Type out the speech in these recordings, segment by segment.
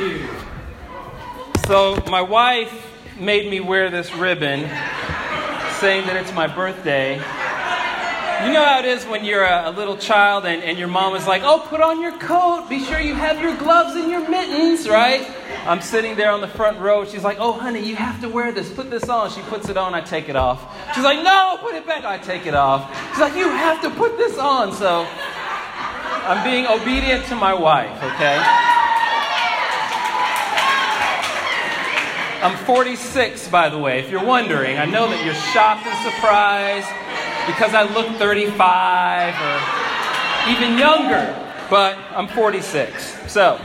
you. So, my wife made me wear this ribbon saying that it's my birthday. You know how it is when you're a, a, little child and, and your mom is like, oh, put on your coat. Be sure you have your gloves and your mittens, right? I'm sitting there on the front row. She's like, oh, honey, you have to wear this. Put this on. She puts it on. I take it off. She's like, no, put it back. I take it off. She's like, you have to put this on. So I'm being obedient to my wife, okay? I'm 46, by the way, if you're wondering. I know that you're shocked and surprised because I look 35 or even younger, but I'm 46. So,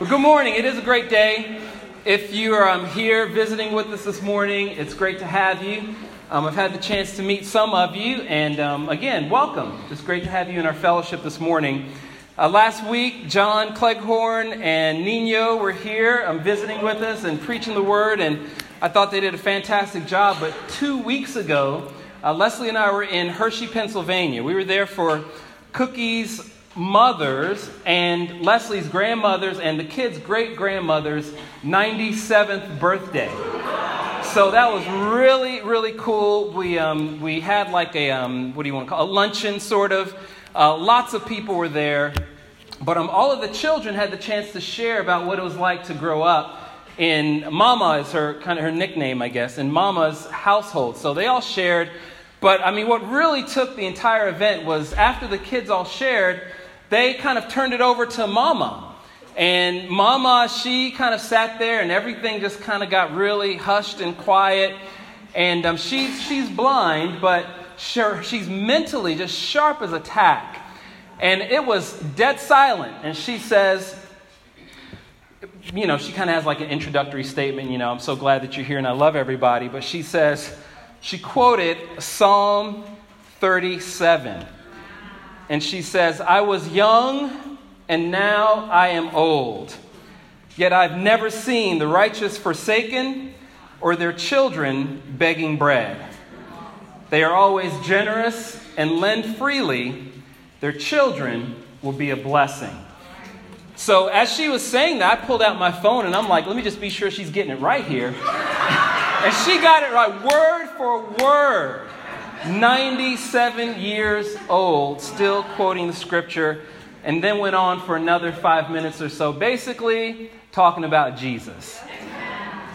well, good morning. It is a great day. If you are um, here visiting with us this morning, it's great to have you. Um, I've had the chance to meet some of you, and um, again, welcome. It's great to have you in our fellowship this morning. Uh, last week, John Cleghorn and Nino were here um, visiting with us and preaching the word, and I thought they did a fantastic job. But two weeks ago, uh, Leslie and I were in Hershey, Pennsylvania. We were there for Cookie's mother's and Leslie's grandmother's and the kids' great grandmother's 97th birthday so that was really, really cool. We, um, we had like a, um, what do you want to call it? a luncheon sort of. Uh, lots of people were there. But um, all of the children had the chance to share about what it was like to grow up in Mama is her kind of her nickname, I guess, in Mama's household. So they all shared. But I mean, what really took the entire event was after the kids all shared, they kind of turned it over to Mama. And Mama, she kind of sat there and everything just kind of got really hushed and quiet. And um, she's, she's blind, but sure, she's mentally just sharp as a tack. And it was dead silent. And she says, you know, she kind of has like an introductory statement, you know, I'm so glad that you're here and I love everybody. But she says, she quoted Psalm 37. And she says, I was young and now I am old. Yet I've never seen the righteous forsaken or their children begging bread. They are always generous and lend freely. Their children will be a blessing. So, as she was saying that, I pulled out my phone and I'm like, let me just be sure she's getting it right here. and she got it right, word for word. 97 years old, still quoting the scripture and then went on for another five minutes or so, basically talking about Jesus.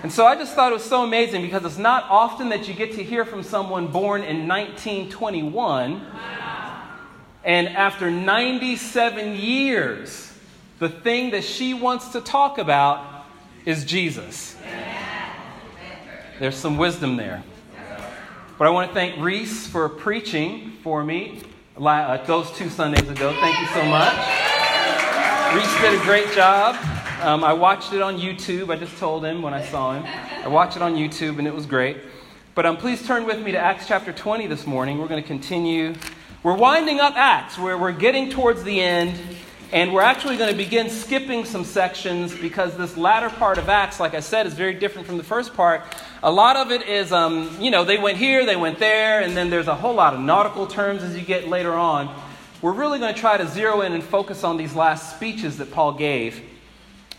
And so I just thought it was so amazing because it's not often that you get to hear from someone born in 1921. And after 97 years, the thing that she wants to talk about is Jesus. There's some wisdom there. But I want to thank Reese for preaching for me uh, those two Sundays ago. Thank you so much. Reese did a great job. Um, I watched it on YouTube. I just told him when I saw him. I watched it on YouTube and it was great. But um, please turn with me to Acts chapter 20 this morning. We're going to continue. We're winding up Acts, where we're getting towards the end. And we're actually going to begin skipping some sections because this latter part of Acts, like I said, is very different from the first part. A lot of it is, um, you know, they went here, they went there, and then there's a whole lot of nautical terms as you get later on. We're really going to try to zero in and focus on these last speeches that Paul gave.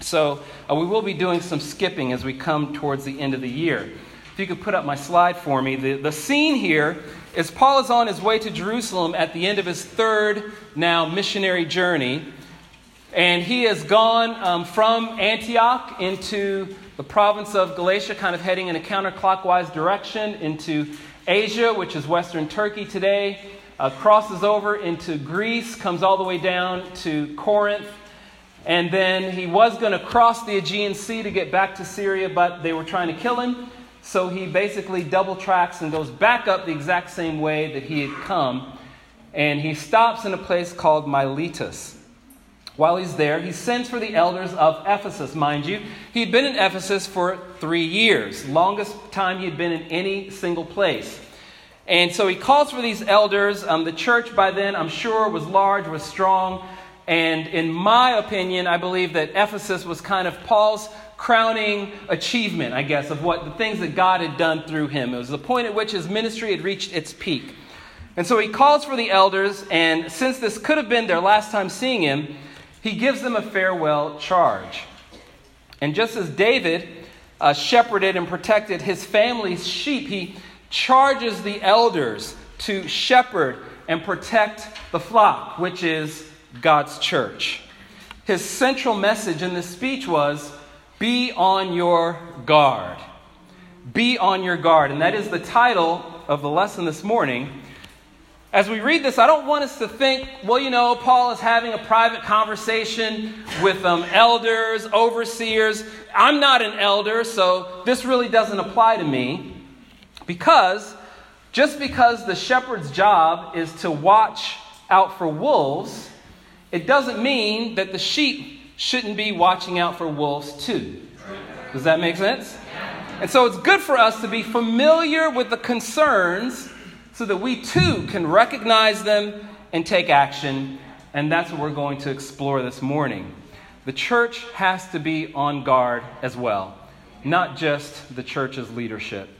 So uh, we will be doing some skipping as we come towards the end of the year. If you could put up my slide for me, the, the scene here is Paul is on his way to Jerusalem at the end of his third now missionary journey. And he has gone um, from Antioch into the province of Galatia, kind of heading in a counterclockwise direction into Asia, which is western Turkey today, uh, crosses over into Greece, comes all the way down to Corinth. And then he was going to cross the Aegean Sea to get back to Syria, but they were trying to kill him. So he basically double tracks and goes back up the exact same way that he had come. And he stops in a place called Miletus. While he's there, he sends for the elders of Ephesus. Mind you, he'd been in Ephesus for three years, longest time he'd been in any single place. And so he calls for these elders. Um, the church by then, I'm sure, was large, was strong. And in my opinion, I believe that Ephesus was kind of Paul's crowning achievement, I guess, of what the things that God had done through him. It was the point at which his ministry had reached its peak. And so he calls for the elders, and since this could have been their last time seeing him, he gives them a farewell charge. And just as David uh, shepherded and protected his family's sheep, he charges the elders to shepherd and protect the flock, which is God's church. His central message in this speech was be on your guard. Be on your guard. And that is the title of the lesson this morning. As we read this, I don't want us to think, well, you know, Paul is having a private conversation with um, elders, overseers. I'm not an elder, so this really doesn't apply to me. Because just because the shepherd's job is to watch out for wolves, it doesn't mean that the sheep shouldn't be watching out for wolves too. Does that make sense? And so it's good for us to be familiar with the concerns so that we too can recognize them and take action. And that's what we're going to explore this morning. The church has to be on guard as well, not just the church's leadership.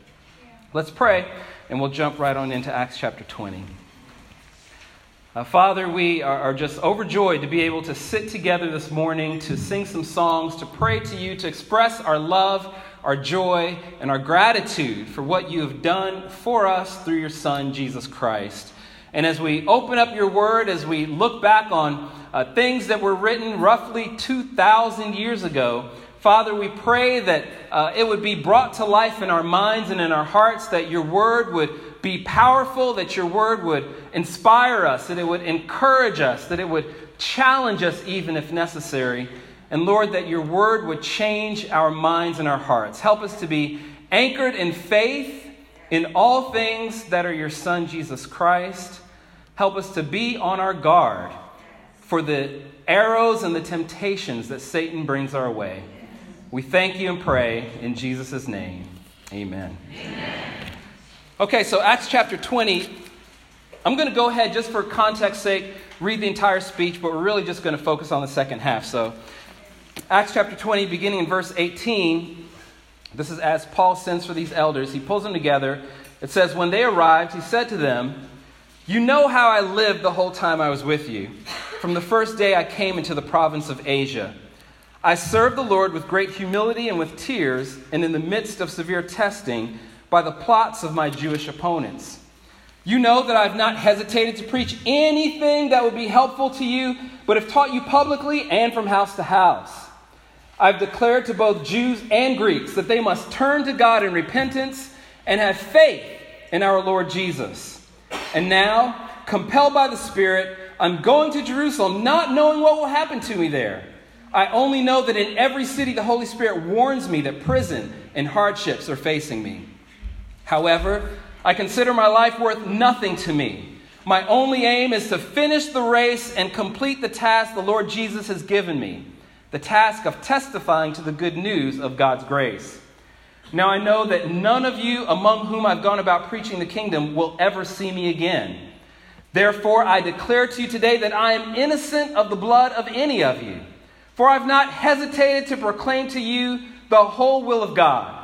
Let's pray, and we'll jump right on into Acts chapter 20. Uh, Father, we are, are just overjoyed to be able to sit together this morning to sing some songs, to pray to you, to express our love our joy, and our gratitude for what you have done for us through your Son, Jesus Christ. And as we open up your word, as we look back on uh, things that were written roughly 2,000 years ago, Father, we pray that uh, it would be brought to life in our minds and in our hearts, that your word would be powerful, that your word would inspire us, that it would encourage us, that it would challenge us even if necessary. And Lord, that your word would change our minds and our hearts. Help us to be anchored in faith in all things that are your Son, Jesus Christ. Help us to be on our guard for the arrows and the temptations that Satan brings our way. We thank you and pray in Jesus' name. Amen. Amen. Okay, so Acts chapter 20. I'm going to go ahead, just for context sake, read the entire speech, but we're really just going to focus on the second half. So Acts chapter 20, beginning in verse 18, this is as Paul sends for these elders. He pulls them together. It says, When they arrived, he said to them, You know how I lived the whole time I was with you, from the first day I came into the province of Asia. I served the Lord with great humility and with tears, and in the midst of severe testing by the plots of my Jewish opponents. You know that I've not hesitated to preach anything that would be helpful to you, but have taught you publicly and from house to house. I've declared to both Jews and Greeks that they must turn to God in repentance and have faith in our Lord Jesus. And now, compelled by the Spirit, I'm going to Jerusalem, not knowing what will happen to me there. I only know that in every city the Holy Spirit warns me that prison and hardships are facing me. However, I consider my life worth nothing to me. My only aim is to finish the race and complete the task the Lord Jesus has given me the task of testifying to the good news of God's grace. Now I know that none of you among whom I've gone about preaching the kingdom will ever see me again. Therefore, I declare to you today that I am innocent of the blood of any of you. For I've not hesitated to proclaim to you the whole will of God.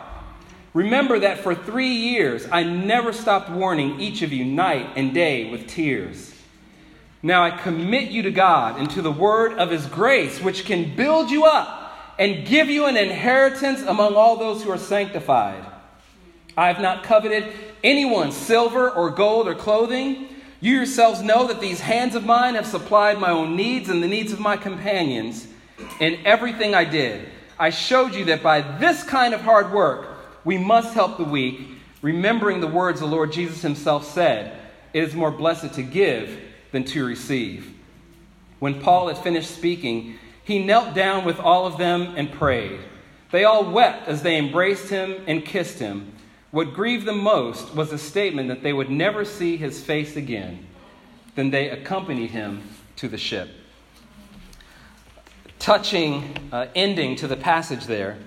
Remember that for three years I never stopped warning each of you night and day with tears. Now I commit you to God and to the word of his grace, which can build you up and give you an inheritance among all those who are sanctified. I have not coveted anyone's silver or gold or clothing. You yourselves know that these hands of mine have supplied my own needs and the needs of my companions in everything I did. I showed you that by this kind of hard work, we must help the weak, remembering the words the Lord Jesus himself said It is more blessed to give than to receive. When Paul had finished speaking, he knelt down with all of them and prayed. They all wept as they embraced him and kissed him. What grieved them most was the statement that they would never see his face again. Then they accompanied him to the ship. touching uh, ending to the passage there.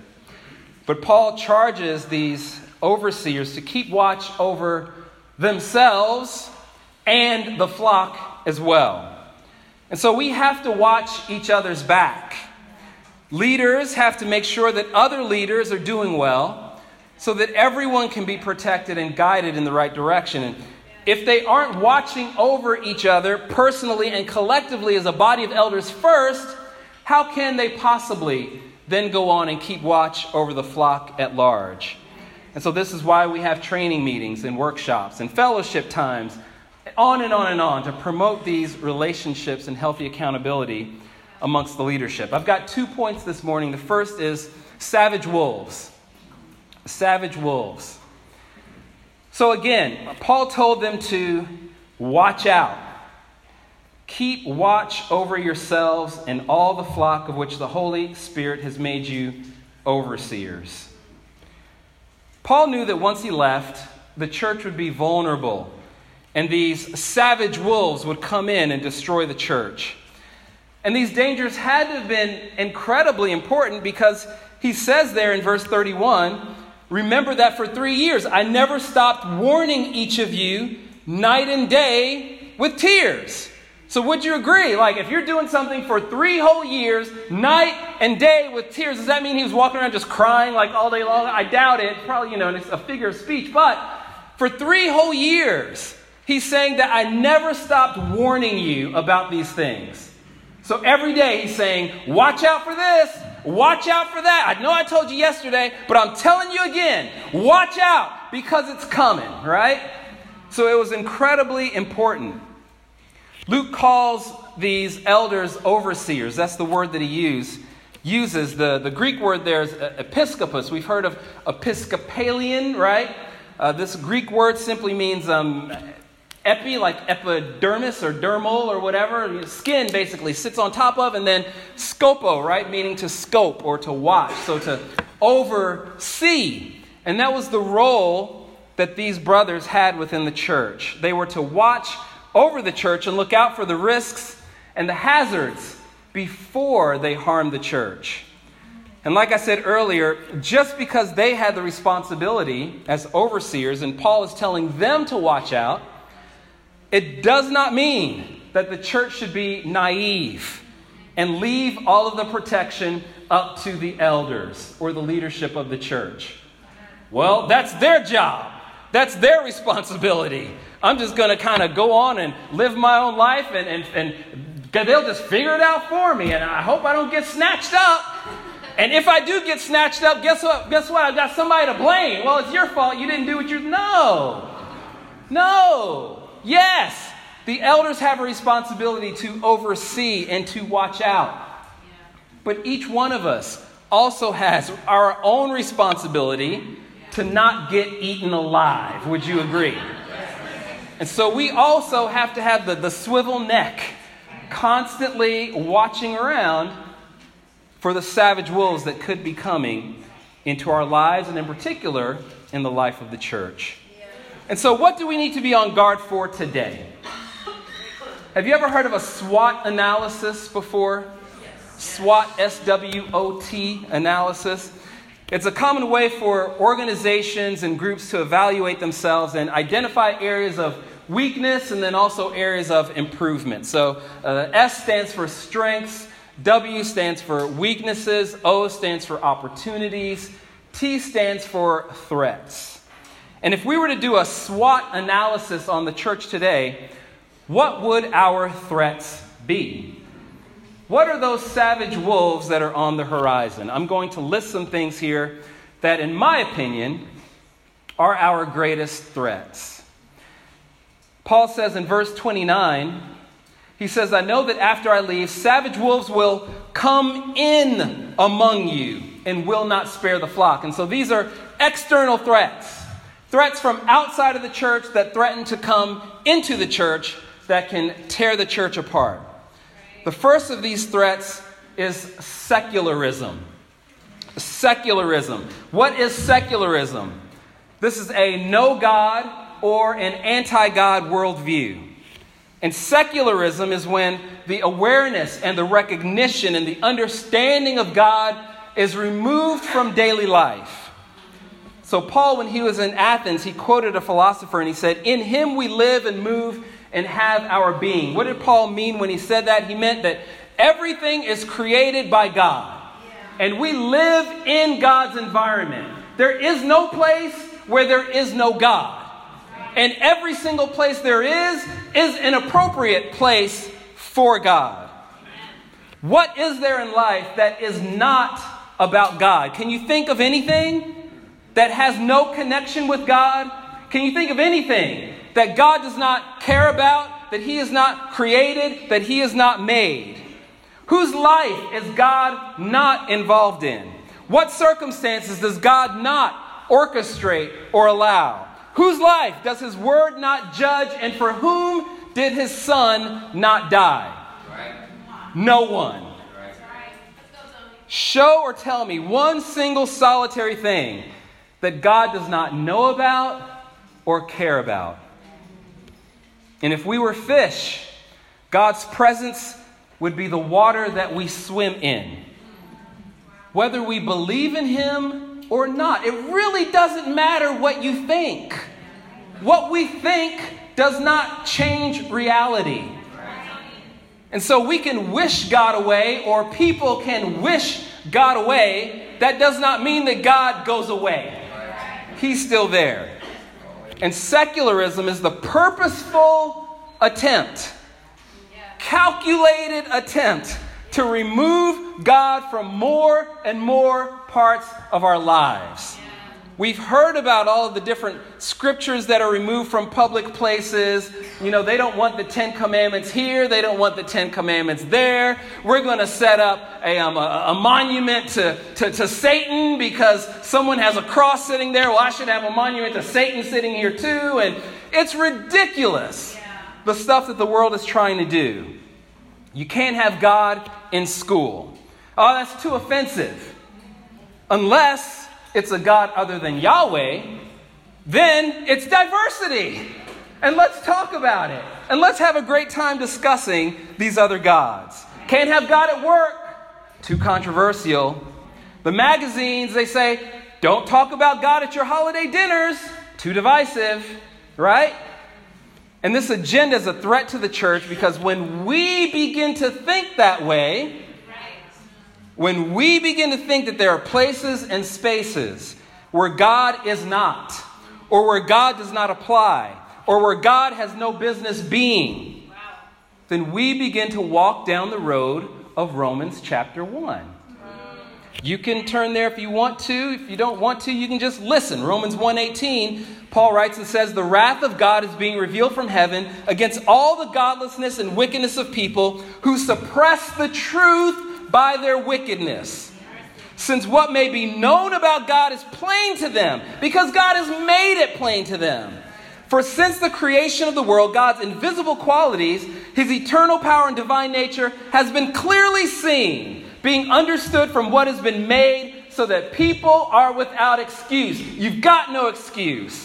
But Paul charges these overseers to keep watch over themselves and the flock as well. And so we have to watch each other's back. Leaders have to make sure that other leaders are doing well so that everyone can be protected and guided in the right direction. And if they aren't watching over each other personally and collectively as a body of elders first, how can they possibly then go on and keep watch over the flock at large? And so, this is why we have training meetings and workshops and fellowship times, on and on and on, to promote these relationships and healthy accountability amongst the leadership. I've got two points this morning. The first is savage wolves. Savage wolves. So, again, Paul told them to watch out. Keep watch over yourselves and all the flock of which the Holy Spirit has made you overseers. Paul knew that once he left, the church would be vulnerable, and these savage wolves would come in and destroy the church. And these dangers had to have been incredibly important because he says there in verse 31 Remember that for three years I never stopped warning each of you night and day with tears. So, would you agree? Like, if you're doing something for three whole years, night and day with tears, does that mean he was walking around just crying like all day long? I doubt it. Probably, you know, it's a figure of speech. But for three whole years, he's saying that I never stopped warning you about these things. So every day he's saying, watch out for this, watch out for that. I know I told you yesterday, but I'm telling you again, watch out because it's coming, right? So it was incredibly important. Luke calls these elders overseers. That's the word that he use, uses. The, the Greek word there is episcopus. We've heard of Episcopalian, right? Uh, this Greek word simply means um, epi, like epidermis or dermal or whatever, skin basically sits on top of, and then scopo, right, meaning to scope or to watch, so to oversee. And that was the role that these brothers had within the church. They were to watch over the church and look out for the risks and the hazards before they harm the church. And like I said earlier, just because they had the responsibility as overseers, and Paul is telling them to watch out, it does not mean that the church should be naive and leave all of the protection up to the elders or the leadership of the church. Well, that's their job. That's their responsibility. I'm just going to kind of go on and live my own life and, and, and they'll just figure it out for me. And I hope I don't get snatched up. And if I do get snatched up, guess what? Guess what? I've got somebody to blame. Well, it's your fault. You didn't do what you. No. No. Yes, the elders have a responsibility to oversee and to watch out. But each one of us also has our own responsibility to not get eaten alive. Would you agree? And so we also have to have the, the swivel neck, constantly watching around for the savage wolves that could be coming into our lives, and in particular, in the life of the church. And so, what do we need to be on guard for today? Have you ever heard of a SWOT analysis before? SWOT, S W O T analysis. It's a common way for organizations and groups to evaluate themselves and identify areas of weakness and then also areas of improvement. So, uh, S stands for strengths, W stands for weaknesses, O stands for opportunities, T stands for threats. And if we were to do a SWOT analysis on the church today, what would our threats be? What are those savage wolves that are on the horizon? I'm going to list some things here that, in my opinion, are our greatest threats. Paul says in verse 29, he says, I know that after I leave, savage wolves will come in among you and will not spare the flock. And so these are external threats. Threats from outside of the church that threaten to come into the church that can tear the church apart. The first of these threats is secularism. Secularism. What is secularism? This is a no God or an anti God worldview. And secularism is when the awareness and the recognition and the understanding of God is removed from daily life. So, Paul, when he was in Athens, he quoted a philosopher and he said, In him we live and move and have our being. What did Paul mean when he said that? He meant that everything is created by God, and we live in God's environment. There is no place where there is no God. And every single place there is, is an appropriate place for God. What is there in life that is not about God? Can you think of anything that has no connection with God? Can you think of anything that God does not care about, that He has not created, that He has not made? Whose life is God not involved in? What circumstances does God not orchestrate or allow? Whose life does his word not judge, and for whom did his son not die? No one. Show or tell me one single solitary thing that God does not know about or care about. And if we were fish, God's presence would be the water that we swim in. Whether we believe in Him or not. It really doesn't matter what you think. What we think does not change reality. And so we can wish God away, or people can wish God away. That does not mean that God goes away, He's still there. And secularism is the purposeful attempt, calculated attempt to remove God from more and more parts of our lives. We've heard about all of the different scriptures that are removed from public places. You know, they don't want the Ten Commandments here, they don't want the Ten Commandments there. We're going to set up a, um, a, a monument to, to, to, Satan because someone has a cross sitting there. Well, I should have a monument to Satan sitting here too. And it's ridiculous, the stuff that the world is trying to do. You can't have God in school. Oh, that's too offensive. Unless it's a God other than Yahweh, then it's diversity. And let's talk about it. And let's have a great time discussing these other gods. Can't have God at work. Too controversial. The magazines, they say, don't talk about God at your holiday dinners. Too divisive, right? And this agenda is a threat to the church because when we begin to think that way, when we begin to think that there are places and spaces where God is not, or where God does not apply, or where God has no business being, then we begin to walk down the road of Romans chapter 1. You can turn there if you want to. If you don't want to, you can just listen. Romans 1:18, Paul writes and says, "The wrath of God is being revealed from heaven against all the godlessness and wickedness of people who suppress the truth by their wickedness." Since what may be known about God is plain to them, because God has made it plain to them. For since the creation of the world, God's invisible qualities, his eternal power and divine nature, has been clearly seen being understood from what has been made so that people are without excuse. You've got no excuse.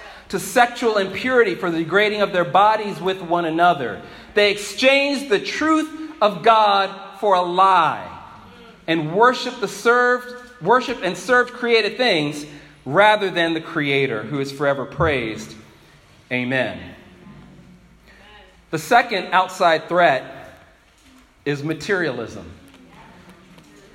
to sexual impurity for the degrading of their bodies with one another. They exchanged the truth of God for a lie and worshiped the served worship and served created things rather than the creator who is forever praised. Amen. The second outside threat is materialism.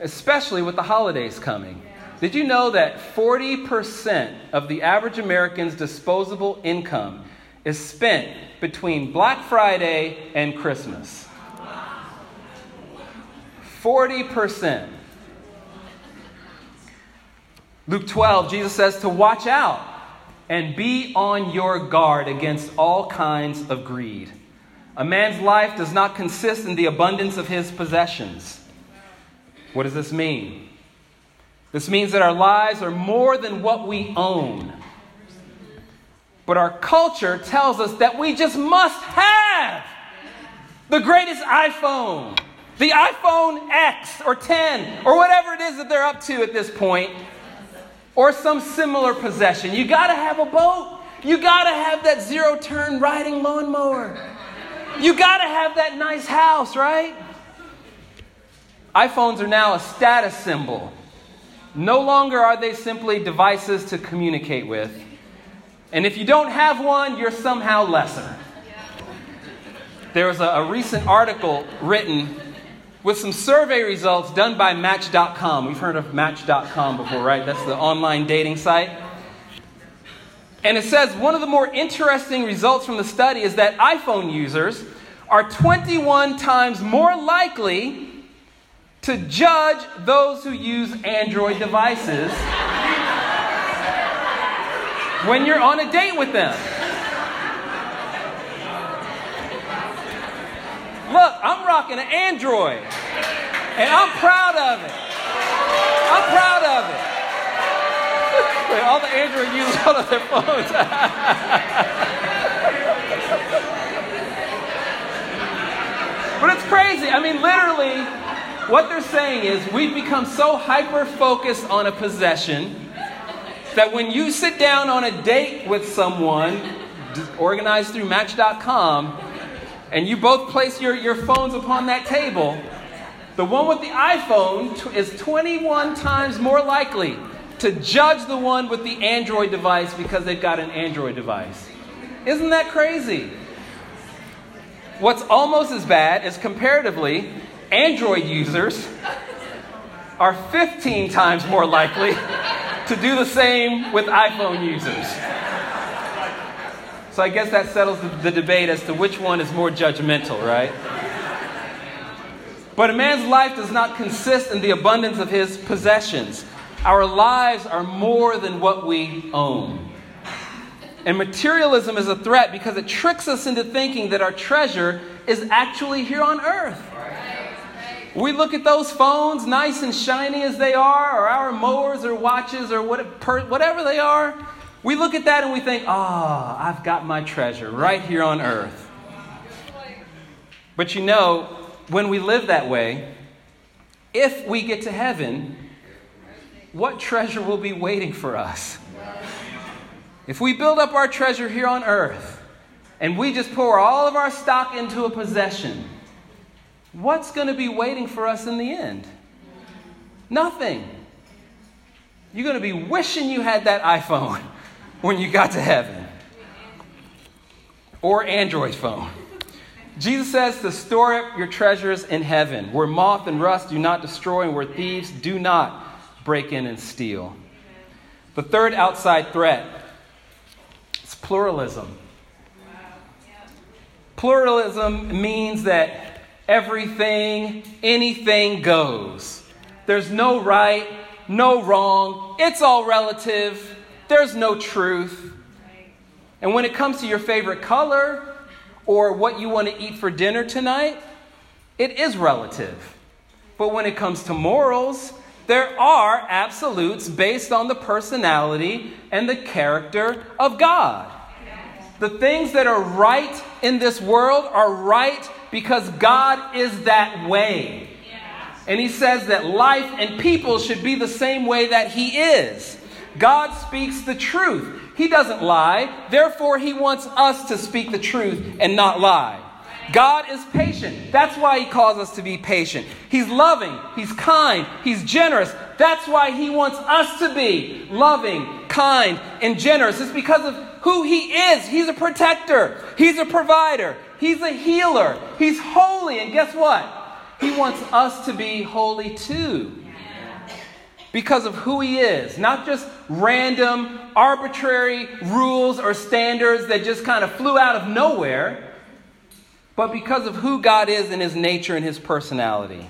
Especially with the holidays coming. Did you know that 40% of the average American's disposable income is spent between Black Friday and Christmas? 40%. Luke 12, Jesus says to watch out and be on your guard against all kinds of greed. A man's life does not consist in the abundance of his possessions. What does this mean? This means that our lives are more than what we own. But our culture tells us that we just must have the greatest iPhone, the iPhone X or 10, or whatever it is that they're up to at this point, or some similar possession. You gotta have a boat. You gotta have that zero turn riding lawnmower. You gotta have that nice house, right? iPhones are now a status symbol. No longer are they simply devices to communicate with. And if you don't have one, you're somehow lesser. There was a, a recent article written with some survey results done by Match.com. We've heard of Match.com before, right? That's the online dating site. And it says one of the more interesting results from the study is that iPhone users are 21 times more likely to judge those who use Android devices when you're on a date with them. Look, I'm rocking an Android, and I'm proud of it. I'm proud of it. All the Android users on their phones. but it's crazy. I mean, literally, what they're saying is we've become so hyper focused on a possession that when you sit down on a date with someone organized through Match.com and you both place your, your phones upon that table, the one with the iPhone is 21 times more likely to judge the one with the Android device because they've got an Android device. Isn't that crazy? What's almost as bad is comparatively, Android users are 15 times more likely to do the same with iPhone users. So I guess that settles the, the, debate as to which one is more judgmental, right? But a man's life does not consist in the abundance of his possessions. Our lives are more than what we own. And materialism is a threat because it tricks us into thinking that our treasure is actually here on earth. We look at those phones, nice and shiny as they are, or our mowers or watches or whatever they are. We look at that and we think, ah, oh, I've got my treasure right here on earth. But you know, when we live that way, if we get to heaven, what treasure will be waiting for us? If we build up our treasure here on earth and we just pour all of our stock into a possession, what's going to be waiting for us in the end? Nothing. You're going to be wishing you had that iPhone when you got to heaven or Android phone. Jesus says to store up your treasures in heaven, where moth and rust do not destroy and where thieves do not break in and steal. The third outside threat is pluralism. Pluralism means that everything, anything goes. There's no right, no wrong. It's all relative. There's no truth. And when it comes to your favorite color or what you want to eat for dinner tonight, it is relative. But when it comes to morals, there are absolutes based on the personality and the character of God. The things that are right in this world are right because God is that way. And he says that life and people should be the same way that he is. God speaks the truth. He doesn't lie. Therefore, he wants us to speak the truth and not lie. God is patient. That's why he calls us to be patient. He's loving, he's kind, he's generous. That's why he wants us to be loving, kind, and generous. It's because of who he is. He's a protector, he's a provider, He's a healer. He's holy. And guess what? He wants us to be holy too. Because of who he is, not just random, arbitrary rules or standards that just kind of flew out of nowhere, but because of who God is in his nature and his personality.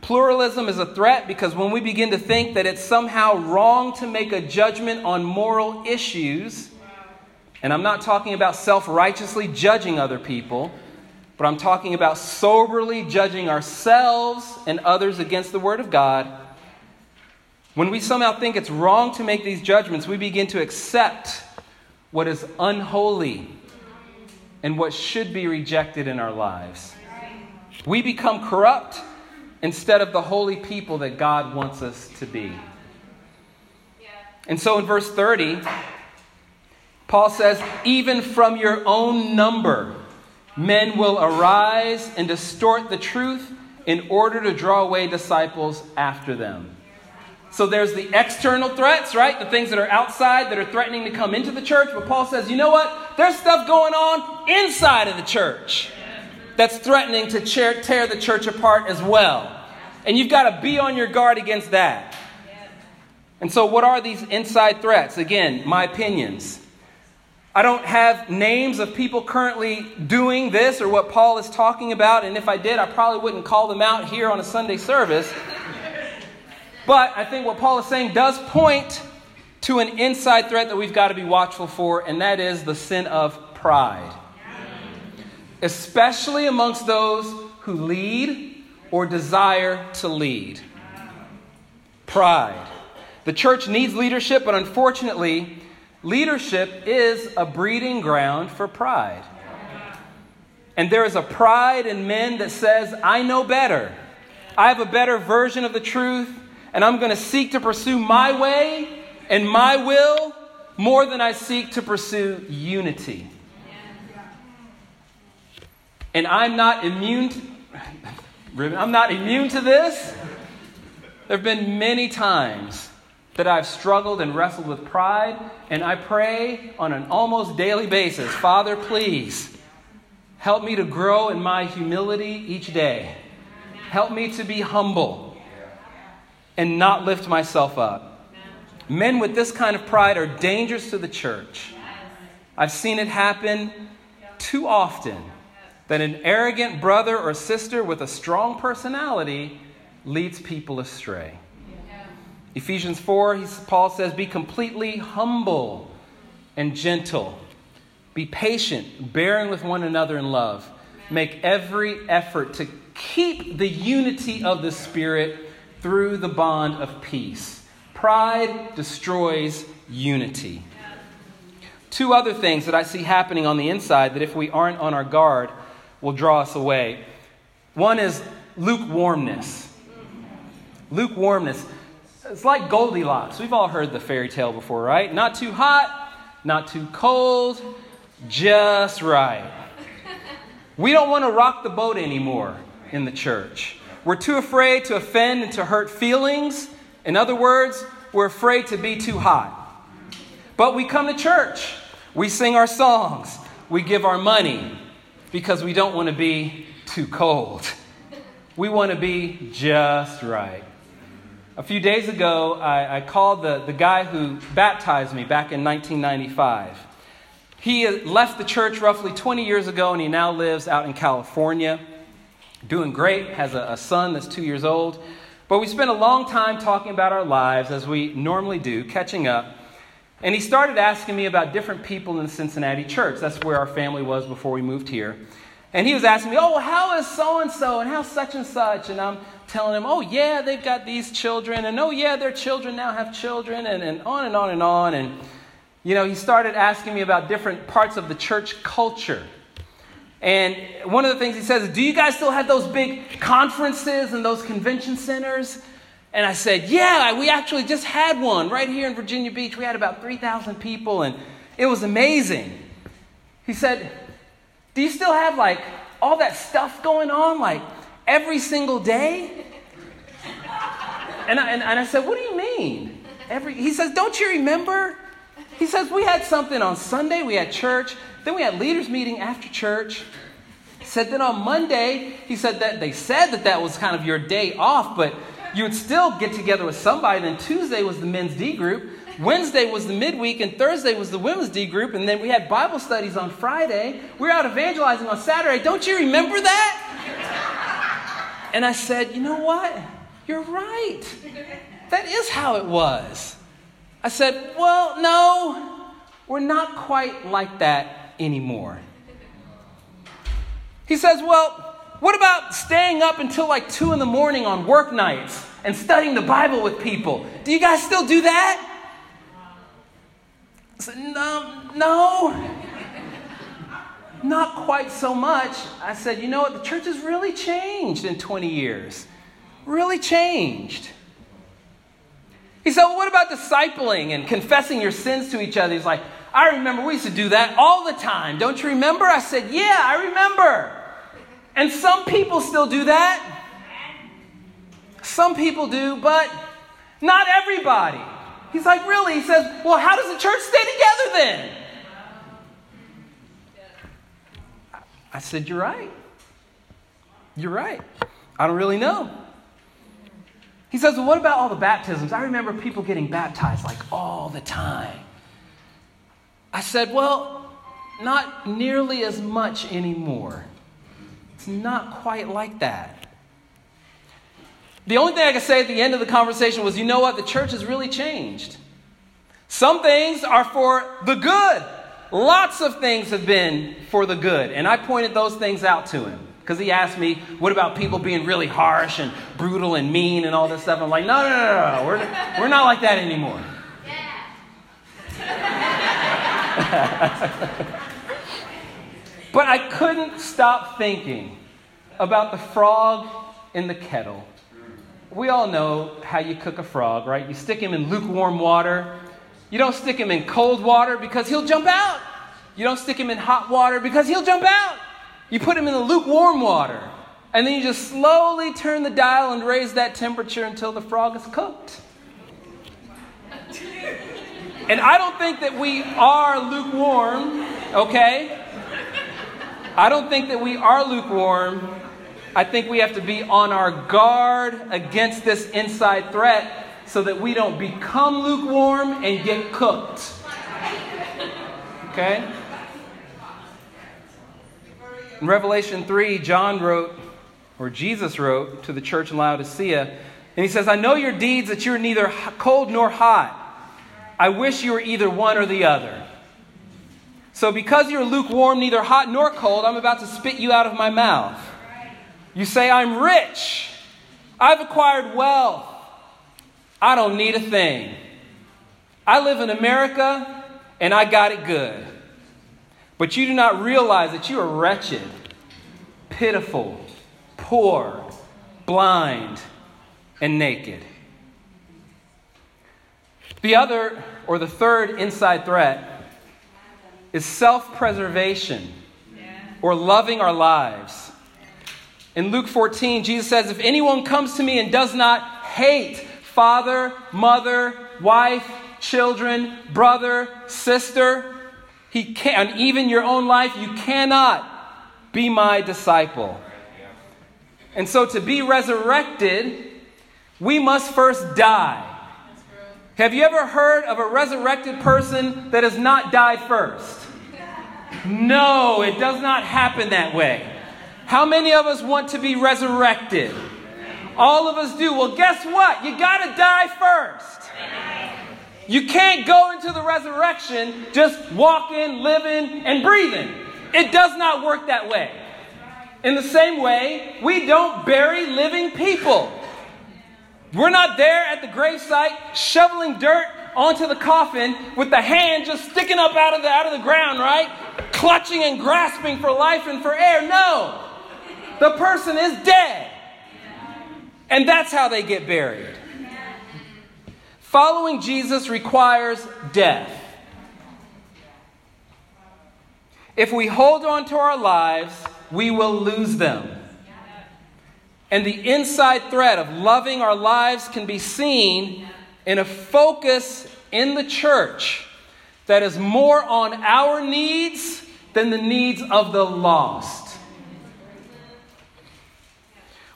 Pluralism is a threat because when we begin to think that it's somehow wrong to make a judgment on moral issues, and I'm not talking about self righteously judging other people, but I'm talking about soberly judging ourselves and others against the Word of God. When we somehow think it's wrong to make these judgments, we begin to accept what is unholy and what should be rejected in our lives. We become corrupt instead of the holy people that God wants us to be. And so in verse 30, Paul says, Even from your own number, men will arise and distort the truth in order to draw away disciples after them. So there's the external threats, right? The things that are outside that are threatening to come into the church. But Paul says, you know what? There's stuff going on inside of the church that's threatening to tear the church apart as well. And you've got to be on your guard against that. And so, what are these inside threats? Again, my opinions. I don't have names of people currently doing this or what Paul is talking about, and if I did, I probably wouldn't call them out here on a Sunday service. But I think what Paul is saying does point to an inside threat that we've got to be watchful for, and that is the sin of pride. Especially amongst those who lead or desire to lead. Pride. The church needs leadership, but unfortunately, leadership is a breeding ground for pride. And there is a pride in men that says, I know better. I have a better version of the truth, and I'm going to seek to pursue my way and my will more than I seek to pursue unity. And I'm not immune to, I'm not immune to this. There have been many times that I've struggled and wrestled with pride, and I pray on an almost daily basis Father, please help me to grow in my humility each day. Help me to be humble and not lift myself up. Men with this kind of pride are dangerous to the church. I've seen it happen too often that an arrogant brother or sister with a strong personality leads people astray. Ephesians 4, Paul says, Be completely humble and gentle. Be patient, bearing with one another in love. Make every effort to keep the unity of the Spirit through the bond of peace. Pride destroys unity. Two other things that I see happening on the inside that, if we aren't on our guard, will draw us away. One is lukewarmness. Lukewarmness. It's like Goldilocks. We've all heard the fairy tale before, right? Not too hot, not too cold, just right. We don't want to rock the boat anymore in the church. We're too afraid to offend and to hurt feelings. In other words, we're afraid to be too hot. But we come to church, we sing our songs, we give our money because we don't want to be too cold. We want to be just right. A few days ago, I, I, called the, the guy who baptized me back in 1995. He left the church roughly 20 years ago, and he now lives out in California. Doing great, has a, a son that's two years old. But we spent a long time talking about our lives, as we normally do, catching up. And he started asking me about different people in the Cincinnati church. That's where our family was before we moved here. And he was asking me, Oh, how is so and so? And how such and such? And I'm telling him, oh, yeah, they've got these children, and oh, yeah, their children now have children, and, and on and on and on. And, you know, he started asking me about different parts of the church culture. And one of the things he says Do you guys still have those big conferences and those convention centers? And I said, Yeah, we actually just had one right here in Virginia Beach. We had about 3,000 people, and it was amazing. He said, Do you still have like all that stuff going on? Like, every single day? And I, and, and I said, What do you mean? Every, he says, Don't you remember? He says, We had something on Sunday, we had church, then we had leaders' meeting after church. Said, Then on Monday, he said that they said that that was kind of your day off, but you would still get together with somebody. Then Tuesday was the men's D group. Wednesday was the midweek, and Thursday was the women's D group, and then we had Bible studies on Friday. We were out evangelizing on Saturday. Don't you remember that? And I said, You know what? You're right. That is how it was. I said, Well, no, we're not quite like that anymore. He says, Well, what about staying up until like 2 in the morning on work nights and studying the Bible with people? Do you guys still do that? Said, No, no. Not quite so much. I said, You know what? The church has really changed in 20 years. Really changed. He said, Well, what about discipling and confessing your sins to each other? He's like, I remember we used to do that all the time. Don't you remember? I said, Yeah, I remember. And some people still do that. Some people do, but not everybody. He's like, Really? He says, Well, how does the church stay together then? I said, You're right. You're right. I don't really know. He says, Well, what about all the baptisms? I remember people getting baptized like all the time. I said, Well, not nearly as much anymore. It's not quite like that. The only thing I could say at the end of the conversation was, You know what? The church has really changed. Some things are for the good. Lots of things have been for the good. And I pointed those things out to him. Because he asked me, what about people being really harsh and brutal and mean and all this stuff? I'm like, no, no, no, no, no. We're, we're not like that anymore. but I couldn't stop thinking about the frog in the kettle. We all know how you cook a frog, right? You stick him in lukewarm water. You don't stick him in cold water because he'll jump out. You don't stick him in hot water because he'll jump out. You put him in the lukewarm water, and then you just slowly turn the dial and raise that temperature until the frog is cooked. And I don't think that we are lukewarm, okay? I don't think that we are lukewarm. I think we have to be on our guard against this inside threat so that we don't become lukewarm and get cooked. Okay? In Revelation 3, John wrote, or Jesus wrote to the church in Laodicea, and he says, I know your deeds, that you're neither cold nor hot. I wish you were either one or the other. So, because you're lukewarm, neither hot nor cold, I'm about to spit you out of my mouth. You say, I'm rich. I've acquired wealth. I don't need a thing. I live in America and I got it good. But you do not realize that you are wretched, pitiful, poor, blind, and naked. The other, or the third inside threat, is self preservation or loving our lives. In Luke 14, Jesus says, If anyone comes to me and does not hate father, mother, wife, children, brother, sister, he can, and even your own life, you cannot be my disciple. And so to be resurrected, we must first die. Have you ever heard of a resurrected person that has not died first? No, it does not happen that way. How many of us want to be resurrected? All of us do. Well, guess what? You got to die first. You can't go into the resurrection just walking, living, and breathing. It does not work that way. In the same way, we don't bury living people. We're not there at the gravesite shoveling dirt onto the coffin with the hand just sticking up out of the, out of the ground, right? Clutching and grasping for life and for air. No. The person is dead. And that's how they get buried. Following Jesus requires death. If we hold on to our lives, we will lose them. And the inside threat of loving our lives can be seen in a focus in the church that is more on our needs than the needs of the lost.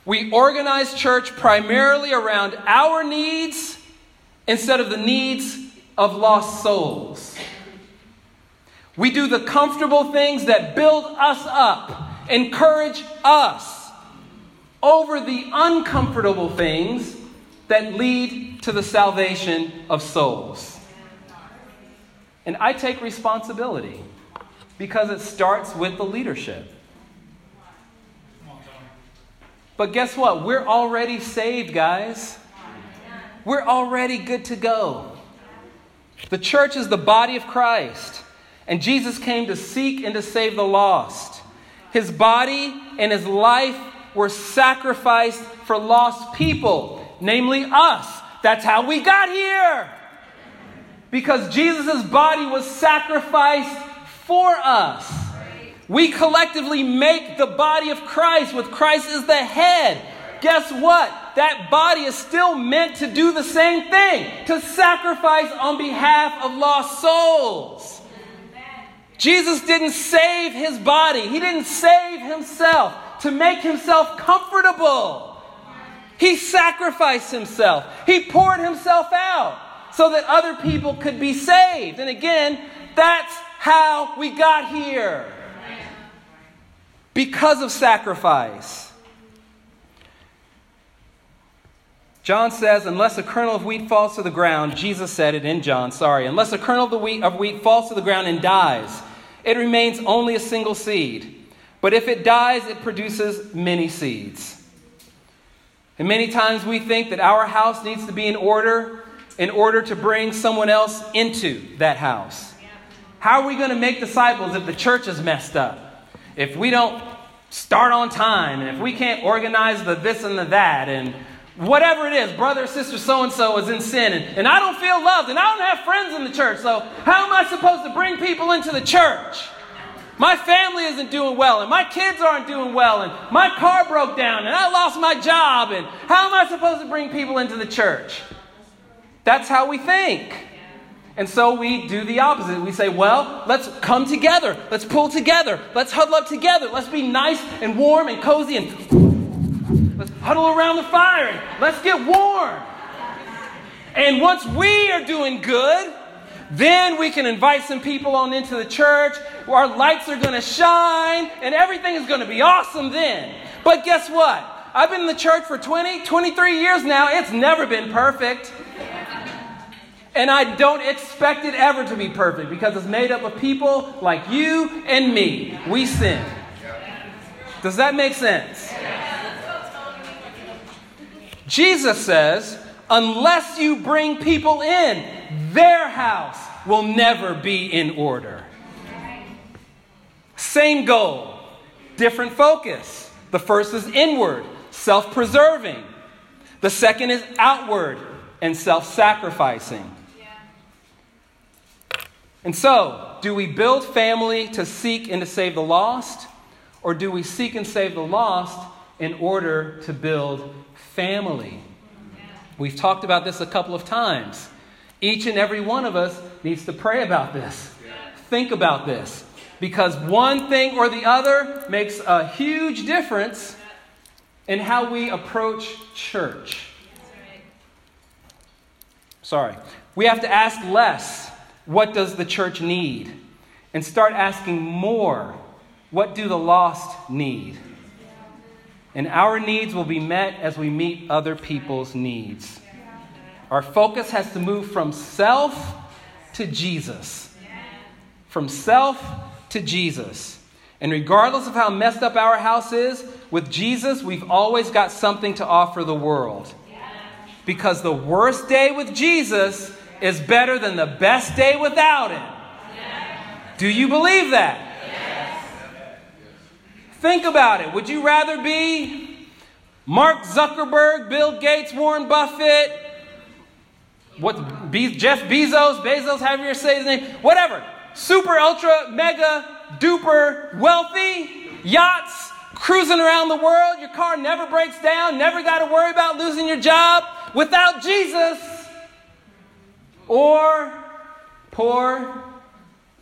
We organize church primarily around our needs instead of the needs of lost souls. We do the comfortable things that build us up, encourage us, over the uncomfortable things that lead to the salvation of souls. And I take responsibility because it starts with the leadership. But guess what? We're already saved, guys. We're already good to go. The church is the body of Christ, and Jesus came to seek and to save the lost. His body and his life were sacrificed for lost people, namely us. That's how we got here. Because Jesus' body was sacrificed for us. We collectively make the body of Christ, with Christ as the head. Guess what? That body is still meant to do the same thing to sacrifice on behalf of lost souls. Jesus didn't save his body, he didn't save himself to make himself comfortable. He sacrificed himself, he poured himself out so that other people could be saved. And again, that's how we got here because of sacrifice. John says, unless a kernel of wheat falls to the ground, Jesus said it in John, sorry, unless a kernel of, wheat, of wheat falls to the ground and dies, it remains only a single seed. But if it dies, it produces many seeds. And many times we think that our house needs to be in order in order to bring someone else into that house. How are we going to make disciples if the church is messed up? If we don't start on time, and if we can't organize the this and the that, and whatever it is, brother, sister, so and so is in sin, and, and I don't feel loved, and I don't have friends in the church, so how am I supposed to bring people into the church? My family isn't doing well, and my kids aren't doing well, and my car broke down, and I lost my job, and how am I supposed to bring people into the church? That's how we think. And so we do the opposite. We say, well, let's come together. Let's pull together. Let's huddle up together. Let's be nice and warm and cozy and let's huddle around the fire and let's get warm. And once we are doing good, then we can invite some people on into the church. Our lights are going to shine and everything is going to be awesome then. But guess what? I've been in the church for 20, 23 years now. It's never been perfect. And I don't expect it ever to be perfect because it's made up of people like you and me. We sin. Does that make sense? Jesus says, unless you bring people in, their house will never be in order. Same goal, different focus. The first is inward, self preserving. The second is outward and self sacrificing. And so, do we build family to seek and to save the lost? Or do we seek and save the lost in order to build family? We've talked about this a couple of times. Each and every one of us needs to pray about this, think about this, because one thing or the other makes a huge difference in how we approach church. Sorry. We have to ask less what does the church need? And start asking more what do the lost need? And our needs will be met as we meet other people's needs. Our focus has to move from self to Jesus. From self to Jesus. And regardless of how messed up our house is, with Jesus, we've always got something to offer the world. Because the worst day with Jesus is better than the best day without Him. Do you believe that? Think about it. Would you rather be Mark Zuckerberg, Bill Gates, Warren Buffett, what Be- Jeff Bezos, Bezos, however you say his name, whatever, super, ultra, mega, duper, wealthy, yachts, cruising around the world, your car never breaks down, never got to worry about losing your job without Jesus? or poor,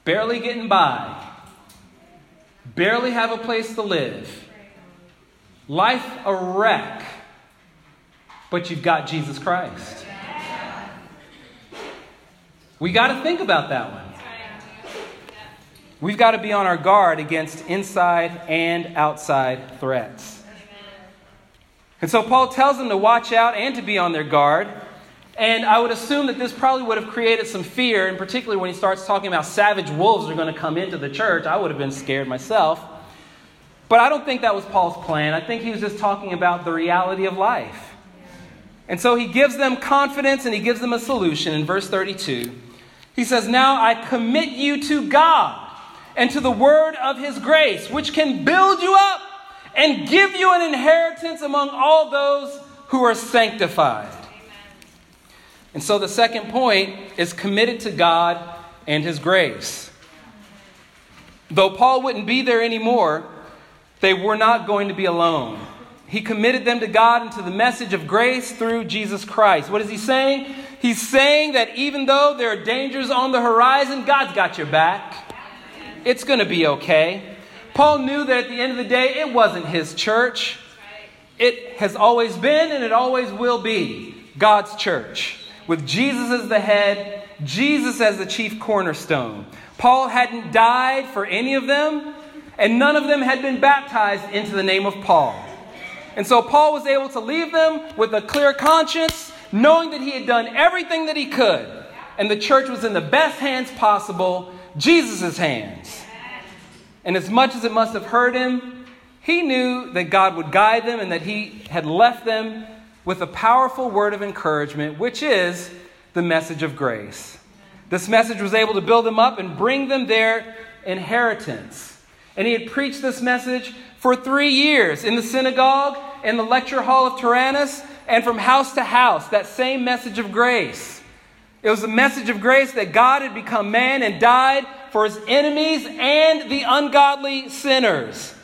barely getting by, barely have a place to live, life a wreck, but you've got Jesus Christ. We got to think about that one. We've got to be on our guard against inside and outside threats. And so Paul tells them to watch out and to be on their guard and I would assume that this probably would have created some fear, and particularly when he starts talking about savage wolves are going to come into the church, I would have been scared myself. But I don't think that was Paul's plan. I think he was just talking about the reality of life. And so he gives them confidence and he gives them a solution in verse 32. He says, Now I commit you to God and to the word of his grace, which can build you up and give you an inheritance among all those who are sanctified. And so the second point is committed to God and his grace. Though Paul wouldn't be there anymore, they were not going to be alone. He committed them to God and to the message of grace through Jesus Christ. What is he saying? He's saying that even though there are dangers on the horizon, God's got your back. It's going to be okay. Paul knew that at the end of the day, it wasn't his church. It has always been and it always will be God's church. With Jesus as the head, Jesus as the chief cornerstone. Paul hadn't died for any of them, and none of them had been baptized into the name of Paul. And so Paul was able to leave them with a clear conscience, knowing that he had done everything that he could. And the church was in the best hands possible, Jesus' hands. And as much as it must have hurt him, he knew that God would guide them and that he had left them with a powerful word of encouragement, which is the message of grace. This message was able to build them up and bring them their inheritance. And he had preached this message for three years in the synagogue, in the lecture hall of Tyrannus, and from house to house, that same message of grace. It was a message of grace that God had become man and died for his enemies and the ungodly sinners.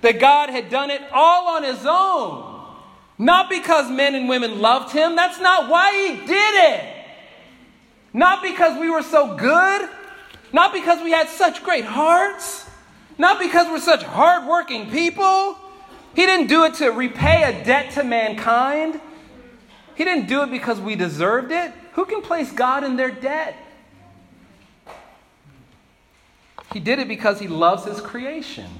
That God had done it all on his own. Not because men and women loved him. That's not why he did it. Not because we were so good. Not because we had such great hearts. Not because we're such hardworking people. He didn't do it to repay a debt to mankind. He didn't do it because we deserved it. Who can place God in their debt? He did it because he loves his creation.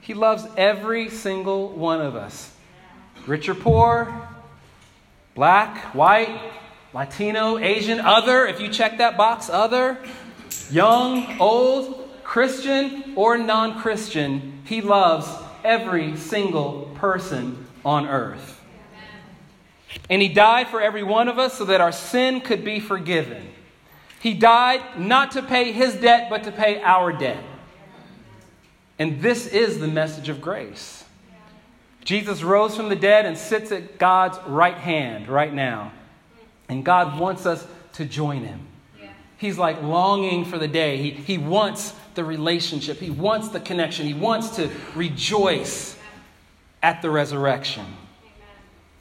He loves every single one of us. Rich or poor, black, white, Latino, Asian, other, if you check that box, other, young, old, Christian or non Christian, He loves every single person on earth. And He died for every one of us so that our sin could be forgiven. He died not to pay His debt, but to pay our debt. And this is the message of grace. Jesus rose from the dead and sits at God's right hand right now. And God wants us to join Him. He's like longing for the day. He, he wants the relationship, he wants the connection, he wants to rejoice at the resurrection.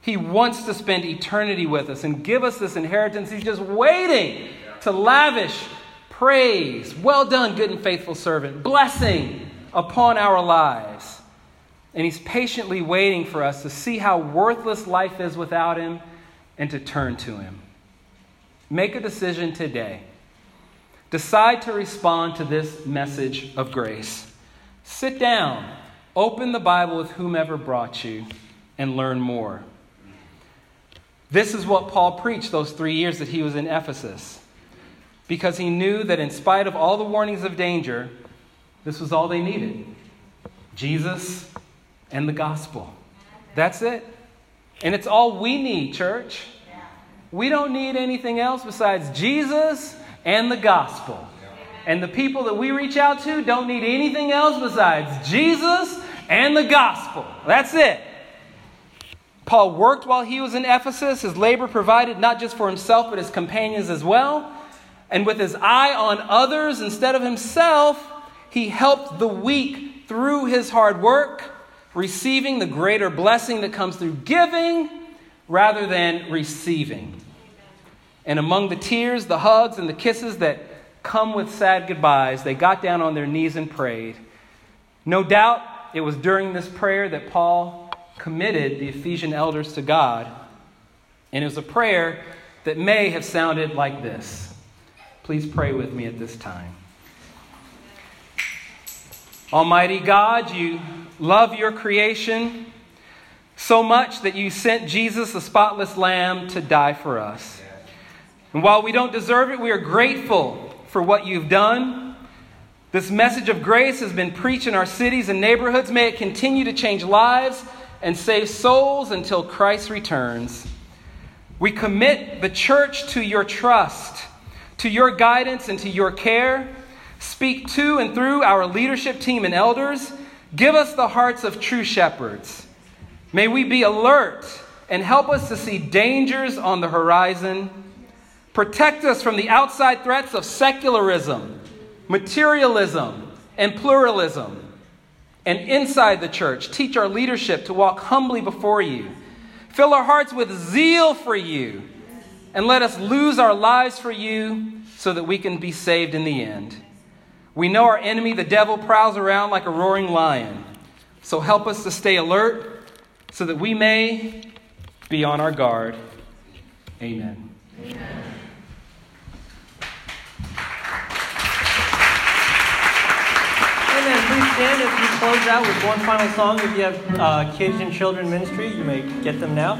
He wants to spend eternity with us and give us this inheritance. He's just waiting to lavish praise. Well done, good and faithful servant. Blessing upon our lives. And He's patiently waiting for us to see how worthless life is without Him and to turn to Him. Make a decision today Decide to respond to this message of grace. Sit down, open the Bible with whomever brought you, and learn more. This is what Paul preached those three years that he was in Ephesus, because he knew that in spite of all the warnings of danger, this was all they needed Jesus and the gospel. That's it. And it's all we need, church. We don't need anything else besides Jesus and the gospel. And the people that we reach out to don't need anything else besides Jesus and the gospel. That's it. Paul worked while he was in Ephesus. His labor provided not just for himself, but his companions as well. And with his eye on others instead of himself, he helped the weak through his hard work, receiving the greater blessing that comes through giving rather than receiving. And among the tears, the hugs, and the kisses that come with sad goodbyes, they got down on their knees and prayed. No doubt it was during this prayer that Paul committed the Ephesian elders to God. And it was a prayer that may have sounded like this. Please pray with me at this time. Almighty God, you love your creation so much that you sent Jesus, the spotless lamb, to die for us. And while we don't deserve it, we are grateful for what you've done. This message of grace has been preached in our cities and neighborhoods. May it continue to change lives and save souls until Christ returns. We commit the church to your trust, to your guidance, and to your care. Speak to and through our leadership team and elders. Give us the hearts of true shepherds. May we be alert and help us to see dangers on the horizon. Protect us from the outside threats of secularism materialism, and pluralism. And inside the church, teach our leadership to walk humbly before you. Fill our hearts with zeal for you. And let us lose our lives for you so that we can be saved in the end. We know our enemy, the devil, prowls around like a roaring lion. So help us to stay alert so that we may be on our guard. Amen. Amen. Amen. Please stand as we close out with one final song. If you have uh, kids in children ministry, you may get them now.